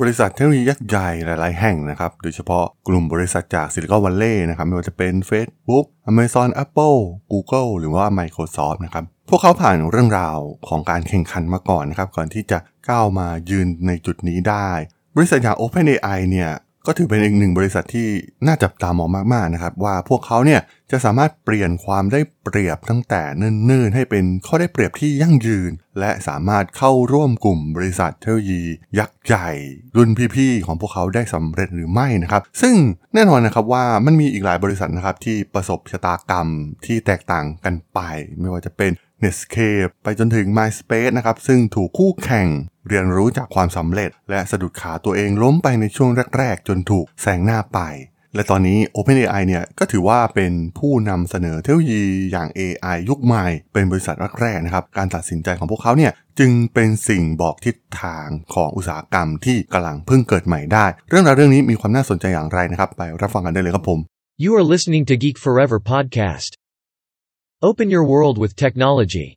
บริษัทเทคโนโลยียักษ์ใหญ่หลาย ๆ แห่งนะครับ โดยเฉพาะกลุ่มบริษัทจากซิลิคอนวัลเลย์นะครับ ไม่ว่าจะเป็น Facebook Amazon Apple Google หรือว่า Microsoft นะครับ พวกเขาผ่านเรื่องราวของการแข่งขันมาก่อนนะครับ ก่อนที่จะก้าวมายืนในจุดนี้ได้ บริษัทอย่าง OpenAI เนี่ย ก็ถือเป็นอีกหนึ่งบริษัทที่น่าจับตามองมากๆนะครับ ว่าพวกเขาเนี่ยจะสามารถเปลี่ยนความได้เปรียบตั้งแต่เนิ่นๆ ให้เป็นข้อได้เปรียบที่ยั่งยืน และสามารถเข้าร่วมกลุ่มบริษัทเทคโนโลยี ยักษ์ใหญ่ รุ่นพี่ๆของพวกเขาได้สำเร็จหรือไม่นะครับ ซึ่งแน่นอนนะครับว่ามันมีอีกหลายบริษัทนะครับที่ประสบชะตากรรมที่แตกต่างกันไป ไม่ว่าจะเป็น Netscape ไปจนถึง MySpace นะครับ ซึ่งถูกคู่แข่งเรียนรู้จากความสำเร็จ และสะดุดขาตัวเองล้มไปในช่วงแรก ๆ จนถูกแซงหน้าไป และตอนนี้ OpenAI เนี่ยก็ถือว่าเป็นผู้นำเสนอเทคโนโลยีอย่าง AI ยุคใหม่ เป็นบริษัทแรกๆนะครับ การตัดสินใจของพวกเขาเนี่ยจึงเป็นสิ่งบอกทิศทางของอุตสาหกรรมที่กำลังเพิ่งเกิดใหม่ได้ เรื่องราวเรื่องนี้มีความน่าสนใจอย่างไรนะครับ ไปรับฟังกันได้เลยครับผม You are listening to Geek Forever podcast. Open your world with technology.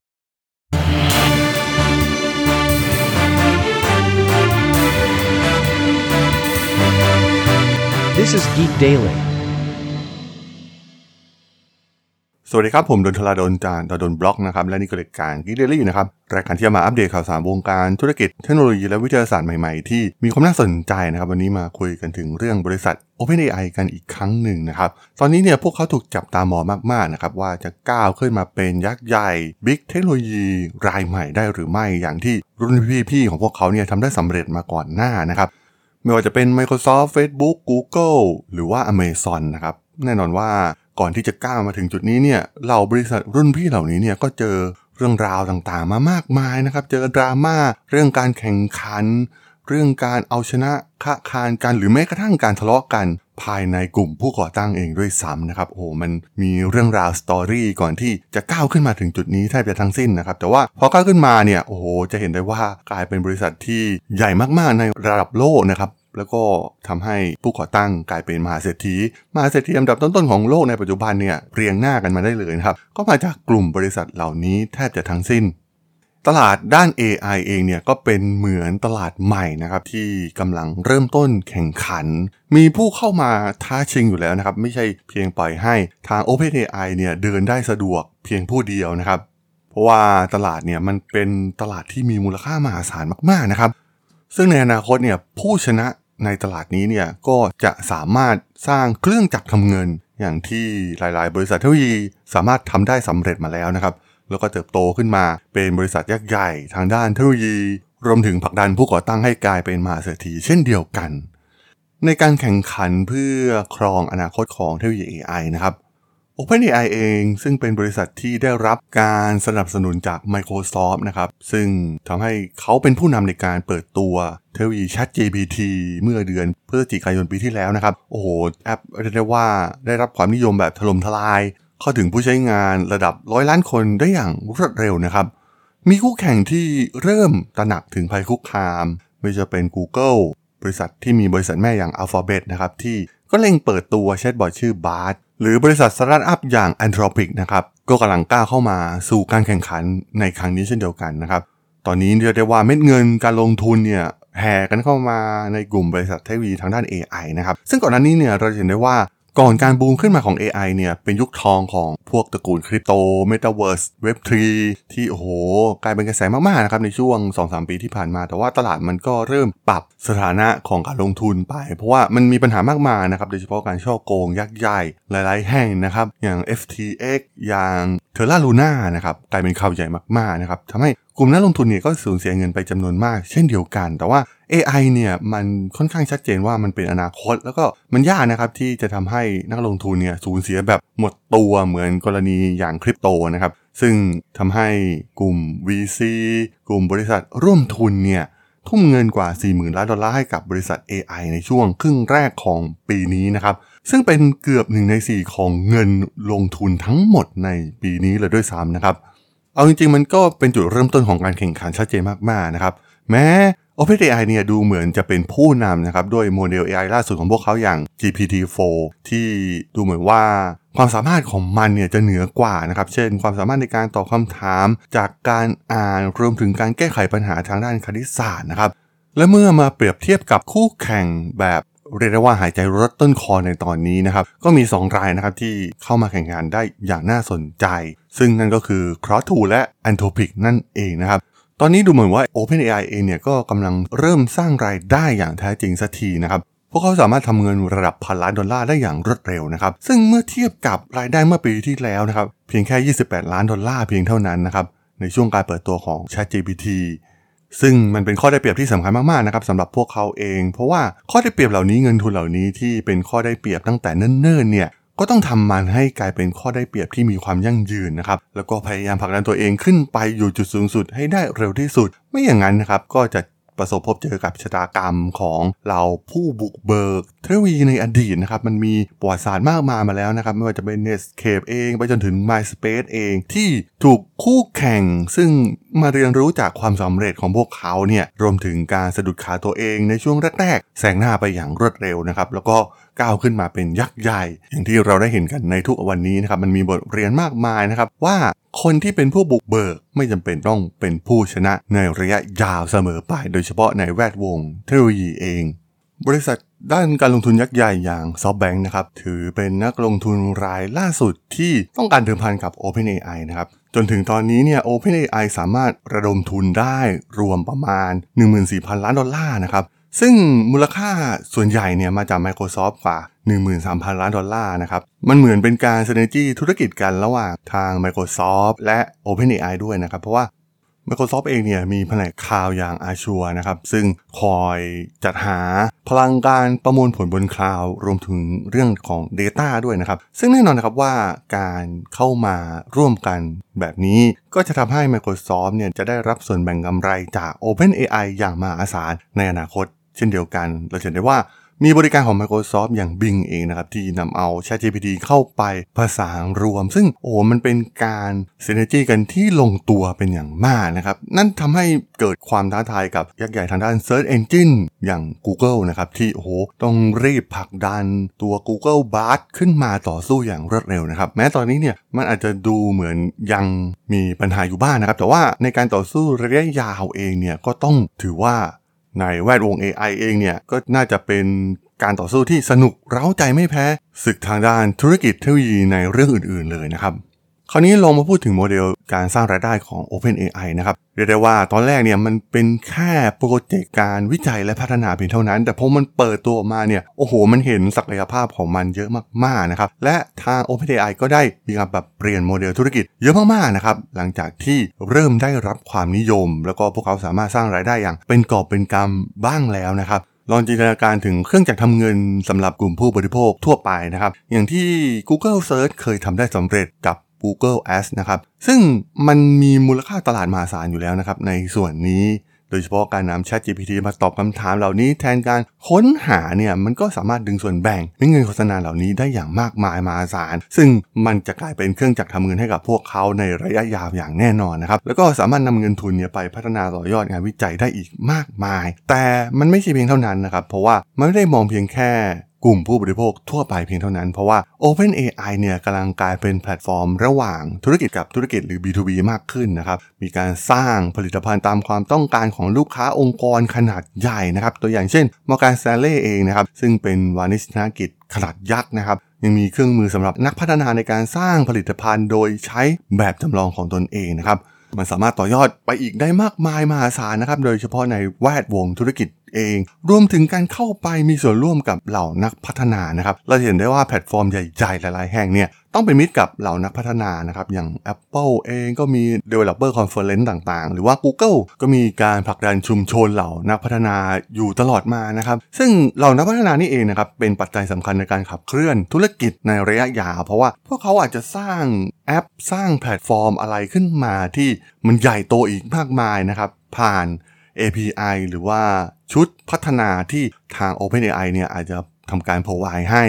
This is Geek Daily. สวัสดีครับ ผมดนทลาดนจากดนบล็อกนะครับ และนี่ก็รายการกิเดลี่นะครับ รายการที่จะมาอัปเดตข่าวสารวงการธุรกิจเทคโนโลยีและวิทยาศาสตร์ใหม่ๆ ที่มีความน่าสนใจนะครับ วันนี้มาคุยกันถึงเรื่องบริษัท OpenAI กันอีกครั้งหนึ่งนะครับ ตอนนี้เนี่ยพวกเขาถูกจับตามองมากๆนะครับว่าจะก้าวขึ้นมาเป็นยักษ์ใหญ่บิ๊กเทคโนโลยีรายใหม่ได้หรือไม่อย่างที่รุ่นพี่ๆของพวกเขาเนี่ยทำได้สำเร็จมาก่อนหน้านะครับไม่ว่าจะเป็น Microsoft Facebook Google หรือว่า Amazon นะครับแน่นอนว่า ก่อนที่จะก้าวมาถึงจุดนี้เนี่ยเหล่าบริษัทรุ่นพี่เหล่านี้เนี่ยก็เจอเรื่องราวต่างๆ มามากมายนะครับ เจอดราม่าเรื่องการแข่งขัน เรื่องการเอาชนะค้าคานกันหรือแม้กระทั่งการทะเลาะกัน ภายในกลุ่มผู้ก่อตั้งเองด้วยซ้ำนะครับโอ้มันมีเรื่องราวสตอรี่ก่อนที่จะก้าวขึ้นมาถึงจุดนี้แทบจะทั้งสิ้นนะครับ แต่ว่าพอก้าวขึ้นมาเนี่ยโอ้โหจะเห็นได้ว่ากลายเป็นบริษัทที่ใหญ่มากๆในระดับโลกนะครับ แล้วก็ทำให้ผู้ก่อตั้งกลายเป็นมหาเศรษฐีมหาเศรษฐีอันดับต้นๆของโลกในปัจจุบันเนี่ยเรียงหน้ากันมาได้เลยนะครับ ก็มาจากกลุ่มบริษัทเหล่านี้แทบจะทั้งสิ้น ตลาดด้าน AI เองเนี่ยก็เป็นเหมือนตลาดใหม่นะครับที่กำลังเริ่มต้นแข่งขัน มีผู้เข้ามาท้าชิงอยู่แล้วนะครับ ไม่ใช่เพียงปล่อยให้ทาง OpenAI เนี่ยเดินได้สะดวกเพียงผู้เดียวนะครับ เพราะว่าตลาดเนี่ยมันเป็นตลาดที่มีมูลค่ามหาศาลมากๆนะครับซึ่งในอนาคตเนี่ยผู้ชนะ ในตลาดนี้เนี่ยก็จะสามารถสร้างเครื่องจักรทำเงิน อย่างที่หลาย ๆ บริษัทเทคโนโลยีสามารถทำได้สำเร็จมาแล้วนะครับ แล้วก็เติบโตขึ้นมาเป็นบริษัทยักษ์ใหญ่ทางด้านเทคโนโลยี รวมถึงผลักดันผู้ก่อตั้งให้กลายเป็นมหาเศรษฐีเช่นเดียวกัน ในการแข่งขันเพื่อครองอนาคตของเทคโนโลยี AI นะครับ OpenAI เอง ซึ่งเป็นบริษัทที่ได้รับการสนับสนุนจาก Microsoft นะครับ ซึ่งทำให้เขาเป็นผู้นำในการเปิดตัวเทคโนโลยี ChatGPT เมื่อเดือนพฤศจิกายนปีที่แล้วนะครับ โอ้โห แอปเรียกได้ว่าได้รับความนิยมแบบถล่มทลาย เข้าถึงผู้ใช้งานระดับร้อยล้านคนได้อย่างรวดเร็วนะครับ มีคู่แข่งที่เริ่มตระหนักถึงภัยคุกคาม ไม่ว่าจะเป็น Google บริษัทที่มีบริษัทแม่อย่าง Alphabet นะครับที่ก็เร่งเปิดตัวแชทบอทชื่อ Bard หรือบริษัทสตาร์ทอัพอย่าง Anthropic นะครับก็กำลังก้าวเข้ามาสู่การแข่งขันในครั้งนี้เช่นเดียวกันนะครับ ตอนนี้เรียกได้ว่าเม็ดเงินการลงทุนเนี่ยแห่กันเข้ามาในกลุ่มบริษัทเทคโนโลยีทางด้าน AI นะครับ ซึ่งก่อนหน้านี้เนี่ยเราเห็นได้ว่า ก่อนการบูมขึ้นมาของ AI เนี่ยเป็นยุคทองของพวกตระกูลคริปโต Metaverse Web3 ที่โอ้โห กลายเป็นกระแสมากๆนะครับในช่วง 2-3 ปีที่ผ่านมา แต่ว่าตลาดมันก็เริ่มปรับสถานะของการลงทุนไป เพราะว่ามันมีปัญหามากมายนะครับ โดยเฉพาะการช่อโกงยักษ์ใหญ่หลายๆ แห่งนะครับ อย่าง FTX อย่าง Terra Luna นะครับกลายเป็นข่าวใหญ่มากๆนะครับทำให้กลุ่มนักลงทุนเนี่ยก็สูญเสียเงินไปจำนวนมาก เช่นเดียวกัน แต่ว่า AI เนี่ยมันค่อนข้างชัดเจนว่ามันเป็นอนาคต แล้วก็มันยากนะครับที่จะทำให้นักลงทุนเนี่ยสูญเสียแบบหมดตัวเหมือนกรณีอย่างคริปโตนะครับซึ่งทำให้กลุ่ม VC กลุ่มบริษัทร่วมทุนเนี่ยทุ่มเงินกว่า 40,000 ล้านดอลลาร์ให้กับบริษัท AI ในช่วงครึ่งแรกของปีนี้นะครับ ซึ่งเป็นเกือบ1ใน 4 ของเงินลงทุนทั้งหมดในปีนี้เลยด้วยซ้ำนะครับ เอาจริงๆ มันก็เป็นจุดเริ่มต้นของการแข่งขันชัดเจนมากๆนะครับ แม้ OpenAI เนี่ยดูเหมือนจะเป็นผู้นำนะครับด้วยโมเดล AI ล่าสุดของพวกเขาอย่าง GPT-4 ที่ดูเหมือนว่าความสามารถของมันเนี่ยจะเหนือกว่านะครับ เช่น ความสามารถในการตอบคำถามจากการอ่านรวมถึงการแก้ไขปัญหาทางด้านคณิตศาสตร์นะครับ และเมื่อมาเปรียบเทียบกับคู่แข่งแบบเรียกได้ว่าหายใจรถต้นคอในตอนนี้นะครับ ก็มี 2 รายนะครับที่เข้ามาแข่งขันได้อย่างน่าสนใจ ซึ่งนั่นก็คือ Cross2 และ Anthropic นั่นเองนะครับ ตอนนี้ดูเหมือนว่า OpenAI เองเนี่ยก็กำลังเริ่มสร้างรายได้อย่างแท้จริงสักทีนะครับพวกเขาสามารถทำเงินระดับพันล้านดอลลาร์ได้อย่างรวดเร็วนะครับ ซึ่งเมื่อเทียบกับรายได้เมื่อปีที่แล้วนะครับ เพียงแค่ 28 ล้านดอลลาร์เพียงเท่านั้นนะครับ ในช่วงการเปิดตัวของ ChatGPT ซึ่งมันเป็นข้อได้เปรียบที่สำคัญมากๆนะครับสำหรับพวกเขาเอง เพราะว่าข้อได้เปรียบเหล่านี้เงินทุนเหล่านี้ที่เป็นข้อได้เปรียบตั้งแต่เนิ่นๆเนี่ย ก็ต้องทำมันให้กลายเป็นข้อได้เปรียบที่มีความยั่งยืนนะครับ แล้วก็พยายามผลักดันตัวเองขึ้นไปอยู่จุดสูงสุดให้ได้เร็วที่สุด ไม่อย่างนั้นนะครับก็จะประสบพบเจอกับชะตากรรมของเราผู้บุกเบิกเทคโนโลยีในอดีตนะครับ มันมีประวัติศาสตร์มากมายมาแล้วนะครับ ไม่ว่าจะเป็น Netscape เอง ไปจนถึง MySpace เอง ที่ถูกคู่แข่ง ซึ่งมาเรียนรู้จากความสำเร็จของพวกเขาเนี่ยรวมถึงการสะดุดขาตัวเองในช่วงแรก ๆแซงหน้าไปอย่างรวดเร็วนะครับ แล้วก็ก้าวขึ้นมาเป็นยักษ์ใหญ่ อย่างที่เราได้เห็นกันในทุกวันนี้นะครับมันมีบทเรียนมากมายนะครับว่าคนที่เป็นผู้บุกเบิกไม่จำเป็นต้องเป็นผู้ชนะในระยะยาวเสมอไป โดยเฉพาะในแวดวงเทคโนโลยีเอง บริษัทด้านการลงทุนยักษ์ใหญ่อย่าง SoftBank นะครับถือเป็นนักลงทุนรายล่าสุดที่ต้องการเดิมพันกับ OpenAI นะครับจนถึงตอนนี้เนี่ย OpenAI สามารถระดมทุนได้รวมประมาณ 14,000 ล้านดอลลาร์นะครับ ซึ่งมูลค่าส่วนใหญ่เนี่ยมาจาก Microsoft กว่า 13,000 ล้านดอลลาร์นะครับ มันเหมือนเป็นการ synergy ธุรกิจกันระหว่างทาง Microsoft และ OpenAI ด้วยนะครับ เพราะว่า Microsoft เองเนี่ยมีแผนกข่าวอย่าง Azure นะครับ ซึ่งคอยจัดหาพลังการประมวลผลบนคลาวรวมถึงเรื่องของ Data ด้วยนะครับ ซึ่งแน่นอนนะครับว่าการเข้ามาร่วมกันแบบนี้ก็จะทำให้ Microsoft เนี่ยจะได้รับส่วนแบ่งกำไรจาก OpenAI อย่างมหาศาลในอนาคต ช่นเดียวกัน เราเห็นได้ว่ามีบริการของ Microsoft อย่าง Bing เองนะครับ ที่นำเอา ChatGPT เข้าไปผสานรวม ซึ่งโอ้มันเป็นการเซนเจ y กันที่ลงตัวเป็นอย่างมากนะครับ นั่นทำให้เกิดความท้าทายกับยักษ์ใหญ่ทางด้าน Search Engine อย่าง Google นะครับ ที่โอ้โหต้องรีบผลักดันตัว Google Bard ขึ้นมาต่อสู้อย่างรวดเร็วนะครับ แม้ตอนนี้เนี่ยมันอาจจะดูเหมือนยังมีปัญหาอยู่บ้างนนะครับ แต่ว่าในการต่อสู้ระยะยาวเองเนี่ยก็ต้องถือว่า ในแวดวง AI เองเนี่ยก็น่าจะเป็นการต่อสู้ที่สนุกเร้าใจไม่แพ้ศึกทางด้านธุรกิจเทคโนโลยีในเรื่องอื่นๆเลยนะครับ คราวนี้ลองมาพูดถึงโมเดลการสร้างรายได้ของ OpenAI นะครับ เรียกได้ว่าตอนแรกเนี่ยมันเป็นแค่โปรเจกต์การวิจัยและพัฒนาเพียงเท่านั้น แต่พอมันเปิดตัวออกมาเนี่ย โอ้โห มันเห็นศักยภาพของมันเยอะมากๆนะครับ และทาง OpenAI ก็ได้มีการปรับเปลี่ยนโมเดลธุรกิจเยอะมากๆนะครับ หลังจากที่เริ่มได้รับความนิยม แล้วก็พวกเขาสามารถสร้างรายได้อย่าง เป็นกอบเป็นกำบ้างแล้วนะครับลองจินตนาการถึงเครื่องจักรทำเงินสำหรับกลุ่มผู้บริโภคทั่วไปนะครับ อย่างที่ Google Search เคยทำได้สำเร็จกับ Google Ads นะครับ ซึ่งมันมีมูลค่าตลาดมหาศาลอยู่แล้วนะครับ ในส่วนนี้โดยเฉพาะการนำ Chat GPT มาตอบคำถามเหล่านี้แทนการค้นหาเนี่ยมันก็สามารถดึงส่วนแบ่งเงินโฆษณาเหล่านี้ได้อย่างมากมายมหาศาลซึ่งมันจะกลายเป็นเครื่องจักรทำเงินให้กับพวกเขาในระยะยาวอย่างแน่นอนนะครับแล้วก็สามารถนำเงินทุนเนี่ยไปพัฒนาต่อยอดงานวิจัยได้อีกมากมาย แต่มันไม่ใช่เพียงเท่านั้นนะครับเพราะว่ามันไม่ได้มองเพียงแค่ กลุ่มผู้บริโภคทั่วไปเพียงเท่านั้น เพราะว่า OpenAI เนี่ยกำลังกลายเป็นแพลตฟอร์มระหว่างธุรกิจกับธุรกิจหรือ B2B มากขึ้นนะครับ มีการสร้างผลิตภัณฑ์ตามความต้องการของลูกค้าองค์กรขนาดใหญ่นะครับ ตัวอย่างเช่น Morgan Stanley เองนะครับ ซึ่งเป็นวานิชธนกิจขนาดยักษ์นะครับยังมีเครื่องมือสำหรับนักพัฒนาในการสร้างผลิตภัณฑ์โดยใช้แบบจำลองของตนเองนะครับ มันสามารถต่อยอดไปอีกได้มากมายมหาศาลนะครับ โดยเฉพาะในแวดวงธุรกิจเอง รวมถึงการเข้าไปมีส่วนร่วมกับเหล่านักพัฒนานะครับ เราเห็นได้ว่าแพลตฟอร์มใหญ่ๆหลายๆแห่งเนี่ย ต้องเป็นมิตรกับเหล่านักพัฒนานะครับ อย่าง Apple เองก็มี Developer Conference ต่างๆ หรือว่า Google ก็มีการผลักดันชุมชนเหล่านักพัฒนาอยู่ตลอดมานะครับ ซึ่งเหล่านักพัฒนานี่เองนะครับ เป็นปัจจัยสำคัญในการขับเคลื่อนธุรกิจในระยะยาว เพราะว่าพวกเขาอาจจะสร้างแอปสร้างแพลตฟอร์มอะไรขึ้นมาที่มันใหญ่โตอีกมากมายนะครับ ผ่าน API หรือว่าชุดพัฒนาที่ทาง OpenAI เนี่ยอาจจะทำการ provide ให้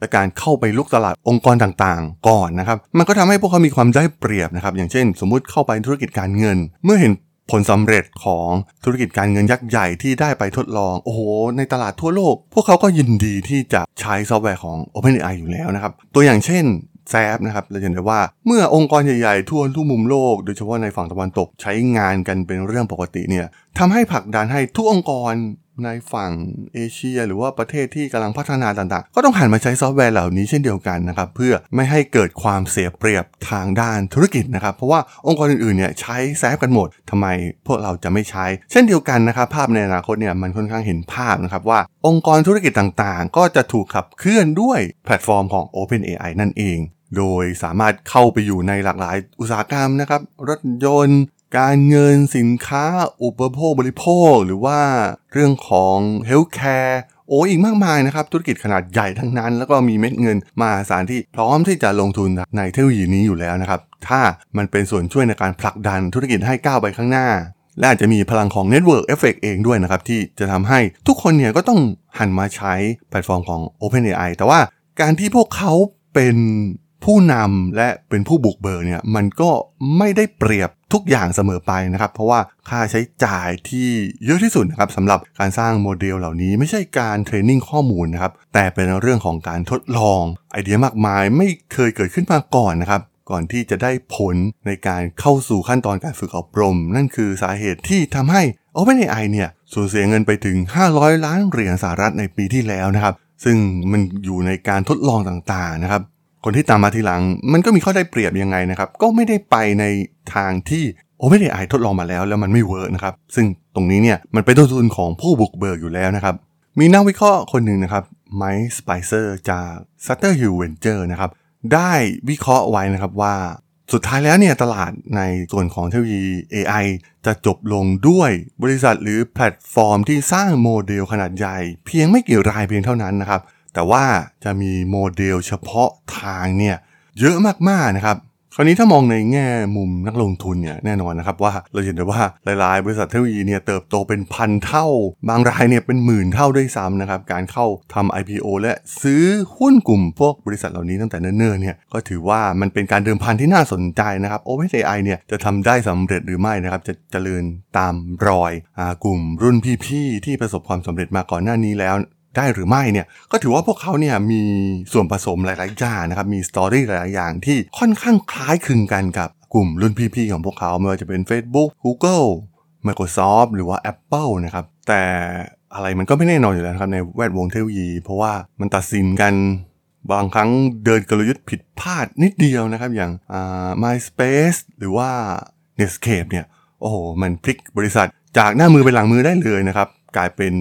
และการเข้าไปลุกตลาดองค์กรต่างๆ ก่อนนะครับมันก็ทำให้พวกเขามีความได้เปรียบนะครับอย่างเช่น สมมุติเข้าไปธุรกิจการเงิน เมื่อเห็นผลสำเร็จของธุรกิจการเงินยักษ์ใหญ่ที่ได้ไปทดลอง โอ้โห ในตลาดทั่วโลก พวกเขาก็ยินดีที่จะใช้ซอฟต์แวร์ของ OpenAI อยู่แล้วนะครับ ตัวอย่างเช่นSAP นะครับเราเห็นได้ว่าเมื่อองค์กรใหญ่ๆ ทั่วทุกมุมโลก โดยเฉพาะในฝั่งตะวันตกใช้งานกันเป็นเรื่องปกติเนี่ยทำให้ผลักดันให้ทุกองค์กร ในฝั่งเอเชีย หรือว่าประเทศที่กำลังพัฒนาต่างๆ ก็ต้องหันมาใช้ซอฟต์แวร์เหล่านี้เช่นเดียวกันนะครับ เพื่อไม่ให้เกิดความเสียเปรียบทางด้านธุรกิจนะครับ เพราะว่าองค์กรอื่นๆเนี่ยใช้ SAP กันหมดทำไมพวกเราจะไม่ใช้ เช่นเดียวกันนะครับ ภาพในอนาคตเนี่ยมันค่อนข้างเห็นภาพนะครับว่าองค์กรธุรกิจต่างๆ ก็จะถูกขับเคลื่อนด้วยแพลตฟอร์มของ OpenAI นั่นเองโดยสามารถเข้าไปอยู่ในหลากหลายอุตสาหกรรมนะครับ รถยนต์ การเงินสินค้าอุปโภคบริโภค หรือว่าเรื่องของเฮลท์แคร์โอ้อีกมากมายนะครับ ธุรกิจขนาดใหญ่ทั้งนั้น แล้วก็มีเม็ดเงินมหาศาลที่พร้อมที่จะลงทุนในเทคโนโลยีนี้อยู่แล้วนะครับ ถ้ามันเป็นส่วนช่วยในการผลักดันธุรกิจให้ก้าวไปข้างหน้า และอาจจะมีพลังของ Network Effect เองด้วยนะครับ ที่จะทำให้ทุกคนเนี่ยก็ต้องหันมาใช้แพลตฟอร์มของ OpenAI แต่ว่าการที่พวกเขาเป็น ผู้นำและเป็นผู้บุกเบิกเนี่ยมันก็ไม่ได้เปรียบทุกอย่างเสมอไปนะครับ เพราะว่าค่าใช้จ่ายที่เยอะที่สุดนะครับสำหรับการสร้างโมเดลเหล่านี้ไม่ใช่การ training ข้อมูลนะครับแต่เป็นเรื่องของการทดลองไอเดียมากมายไม่เคยเกิดขึ้นมาก่อนนะครับก่อนที่จะได้ผลในการเข้าสู่ขั้นตอนการฝึกอบรม นั่นคือสาเหตุที่ทำให้ OpenAI เนี่ยสูญเสียเงินไปถึง 500 ล้านเหรียญสหรัฐในปีที่แล้วนะครับ ซึ่งมันอยู่ในการทดลองต่างๆนะครับ คนที่ตามมาทีหลัง มันก็มีข้อได้เปรียบยังไงนะครับ ก็ไม่ได้ไปในทางที่ OpenAI ทดลองมาแล้วแล้วมันไม่ work นะครับ ซึ่งตรงนี้เนี่ยมันเป็นต้นทุนของผู้บุกเบิกอยู่แล้วนะครับ มีนักวิเคราะห์คนหนึ่งนะครับ Mike Speiser จาก Sutter Hill Venture นะครับ ได้วิเคราะห์ไว้นะครับว่าสุดท้ายแล้วเนี่ยตลาดในส่วนของเทคโนโลยี AI จะจบลงด้วยบริษัทหรือแพลตฟอร์มที่สร้างโมเดลขนาดใหญ่ เพียงไม่กี่รายเพียงเท่านั้นนะครับ แต่ว่าจะมีโมเดลเฉพาะทางเนี่ยเยอะมากๆนะครับคราวนี้ถ้ามองในแง่มุมนักลงทุนเนี่ยแน่นอนนะครับว่าเราเห็นได้ว่าหลาย ๆ บริษัทเทคโนโลยีเนี่ยเติบโตเป็นพันเท่า บางรายเนี่ยเป็นหมื่นเท่าด้วยซ้ำนะครับการเข้าทำ IPO และซื้อหุ้นกลุ่มพวกบริษัทเหล่านี้ตั้งแต่เนิ่น ๆ เนี่ยก็ถือว่ามันเป็นการเดิมพันที่น่าสนใจนะครับ OpenAI เนี่ยจะทำได้สำเร็จหรือไม่นะครับจะเจริญตามรอยอกลุ่มรุ่นพี่ ๆ ที่ประสบความสำเร็จมาก่อนหน้านี้แล้ว ได้หรือไม่เนี่ยก็ถือว่าพวกเขาเนี่ยมีส่วนผสมหลายๆอย่างนะครับมีสตอรี่หลาย ๆ อย่างที่ค่อนข้างคล้ายคลึงกันกับกลุ่มรุ่นพี่ๆของพวกเขาไม่ว่าจะเป็น Facebook Google Microsoft หรือว่า Apple นะครับแต่อะไรมันก็ไม่แน่นอนอยู่แล้วนะครับในแวดวงเทคโนโลยี เพราะว่ามันตัดสินกันบางครั้งเดินกลยุทธ์ผิดพลาดนิดเดียวนะครับอย่าง MySpace หรือว่า Netscape เนี่ยโอ้โหมันพลิกบริษัทจากหน้ามือไปหลังมือได้เลยนะครับกลายเป็น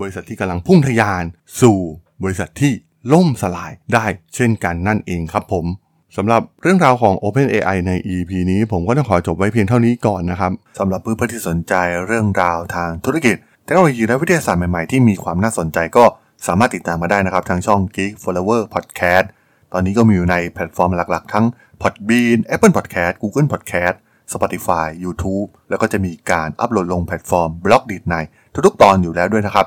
บริษัทที่กำลังพุ่งทะยาน สู่บริษัทที่ล่มสลายได้เช่นกันนั่นเองครับผมสำหรับเรื่องราวของ OpenAI ใน EP นี้ผมก็ต้องขอจบไว้เพียงเท่านี้ก่อนนะครับสำหรับเพื่อนๆที่สนใจเรื่องราวทางธุรกิจเทคโนโลยีและวิทยาศาสตร์ใหม่ๆ ที่มีความน่าสนใจก็สามารถติดตามมาได้นะครับ ทางช่อง Geek Forever Podcast ตอนนี้ก็มีอยู่ในแพลตฟอร์มหลักๆ ทั้ง Podbean Apple Podcast Google Podcast Spotify YouTube แล้วก็จะมีการอัปโหลดลงแพลตฟอร์ม Blockdit ในทุกๆ ตอนอยู่แล้วด้วยนะครับ